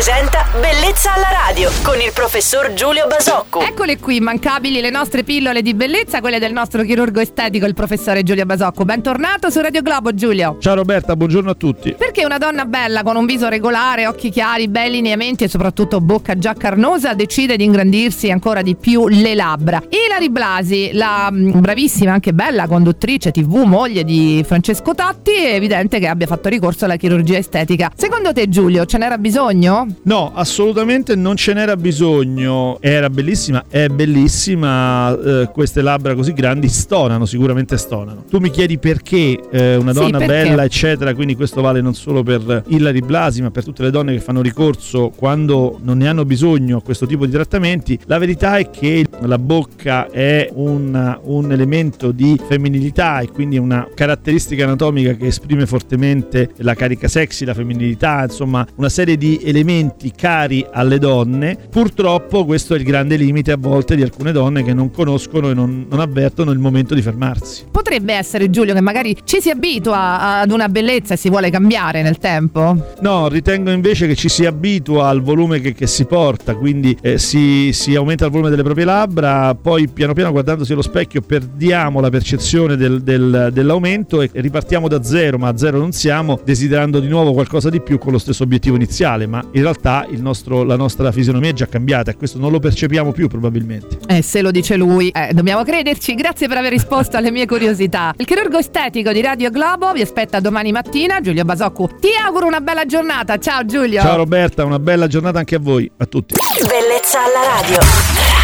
presenta Bellezza alla radio con il professor Giulio Basocco. Eccole qui, immancabili le nostre pillole di bellezza, quelle del nostro chirurgo estetico, il professore Giulio Basocco. Bentornato su Radio Globo, Giulio. Ciao Roberta, buongiorno a tutti. Perché una donna bella con un viso regolare, occhi chiari, bei lineamenti e soprattutto bocca già carnosa decide di ingrandirsi ancora di più le labbra. Ilari Blasi, la mm, bravissima, anche bella conduttrice TV, moglie di Francesco Tatti, è evidente che abbia fatto ricorso alla chirurgia estetica. Secondo te, Giulio, ce n'era bisogno? No, assolutamente non ce n'era bisogno. Era bellissima, è bellissima. eh, queste labbra così grandi stonano, sicuramente stonano. Tu mi chiedi perché eh, una Sì, donna perché? bella, eccetera, quindi questo vale non solo per Ilari Blasi, ma per tutte le donne che fanno ricorso quando non ne hanno bisogno a questo tipo di trattamenti. La verità è che la bocca è un, un elemento di femminilità e quindi una caratteristica anatomica che esprime fortemente la carica sexy, la femminilità, insomma, una serie di elementi cari alle donne. Purtroppo questo è il grande limite a volte di alcune donne che non conoscono e non, non avvertono il momento di fermarsi. Potrebbe essere, Giulio, che magari ci si abitua ad una bellezza e si vuole cambiare nel tempo? No, ritengo invece che ci si abitua al volume che, che si porta, quindi eh, si, si aumenta il volume delle proprie labbra, poi piano piano guardandosi allo specchio perdiamo la percezione del- del- dell'aumento e ripartiamo da zero, ma a zero non siamo, desiderando di nuovo qualcosa di più con lo stesso obiettivo iniziale, ma in realtà il nostro- la nostra fisionomia è già cambiata e questo non lo percepiamo più probabilmente. Eh, se lo dice lui, eh, dobbiamo crederci. Grazie per aver risposto alle mie curiosità. Il chirurgo estetico di Radio Globo vi aspetta domani mattina. Giulio Basoccu, ti auguro una bella giornata. Ciao Giulio. Ciao Roberta, una bella giornata anche a voi, a tutti. Bellezza alla radio.